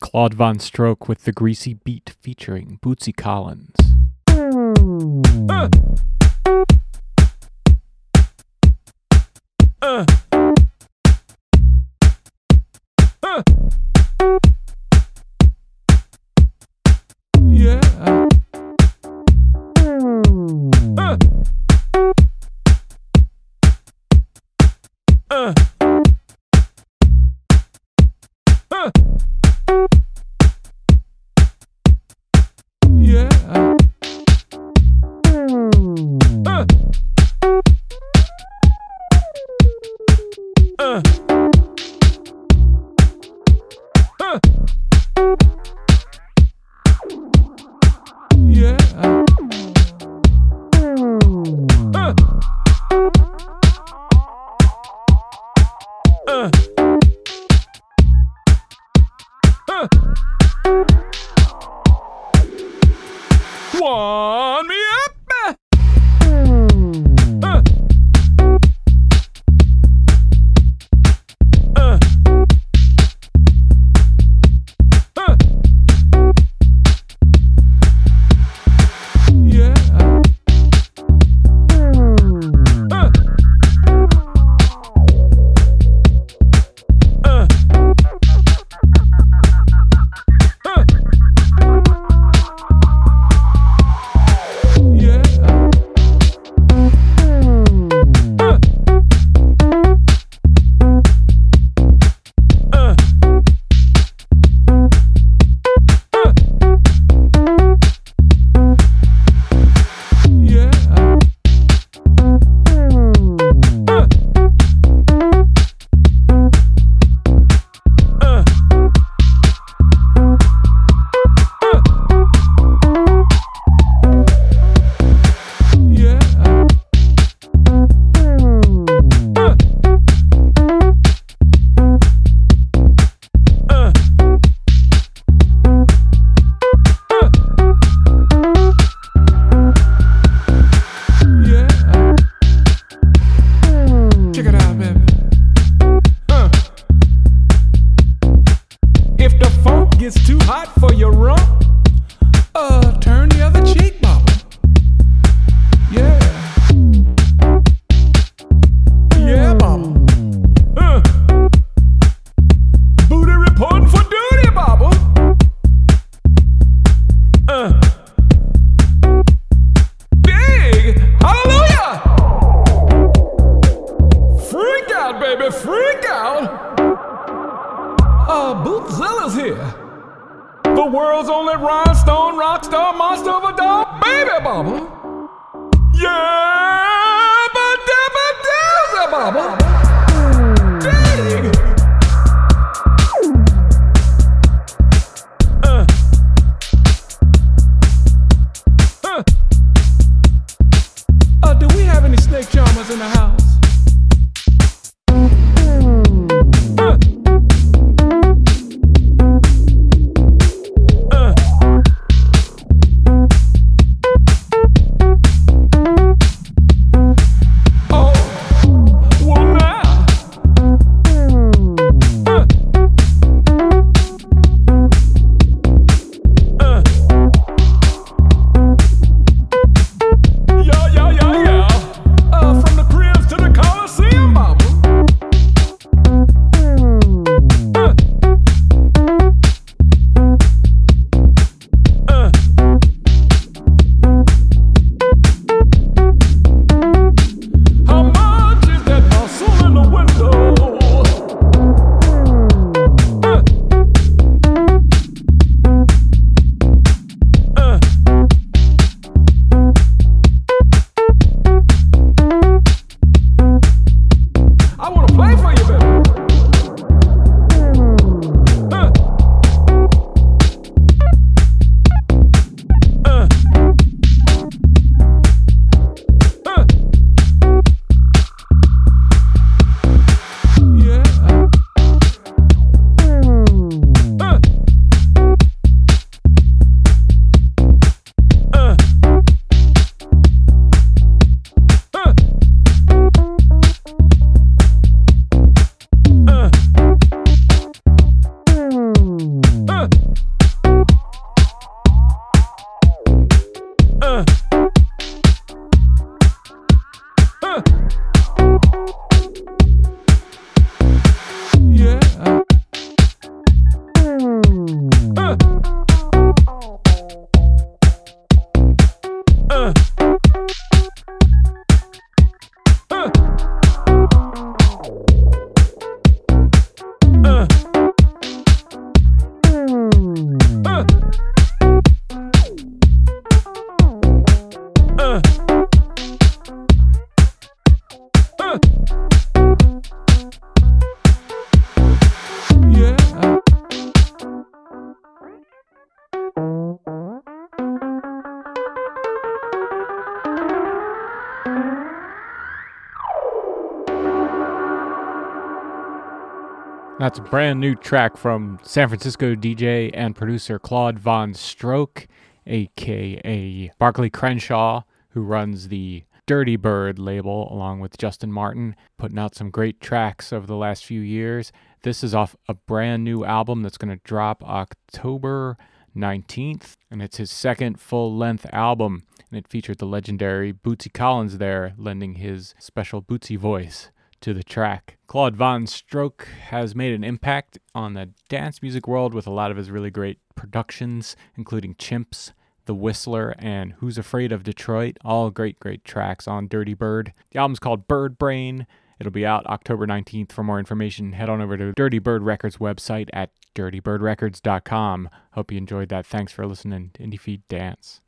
Claude VonStroke with the Greasy Beat featuring Bootsy Collins. Uh. Uh. Uh. Yeah. Uh. Uh. Uh. Uh. One. Bootzilla's here. The world's only rhinestone rockstar monster of a dog, baby baba. Yeah, but dabba dabba. That's a brand new track from San Francisco DJ and producer Claude VonStroke, aka Barclay Crenshaw, who runs the Dirty Bird label along with Justin Martin, putting out some great tracks over the last few years. This is off a brand new album that's going to drop October 19th, and it's his second full length album. And it featured the legendary Bootsy Collins there, lending his special Bootsy voice to the track. Claude VonStroke has made an impact on the dance music world with a lot of his really great productions, including Chimps, The Whistler, and Who's Afraid of Detroit. All great, great tracks on Dirty Bird. The album's called Bird Brain. It'll be out October 19th. For more information, head on over to Dirty Bird Records website at dirtybirdrecords.com. Hope you enjoyed that. Thanks for listening to IndieFeed Dance.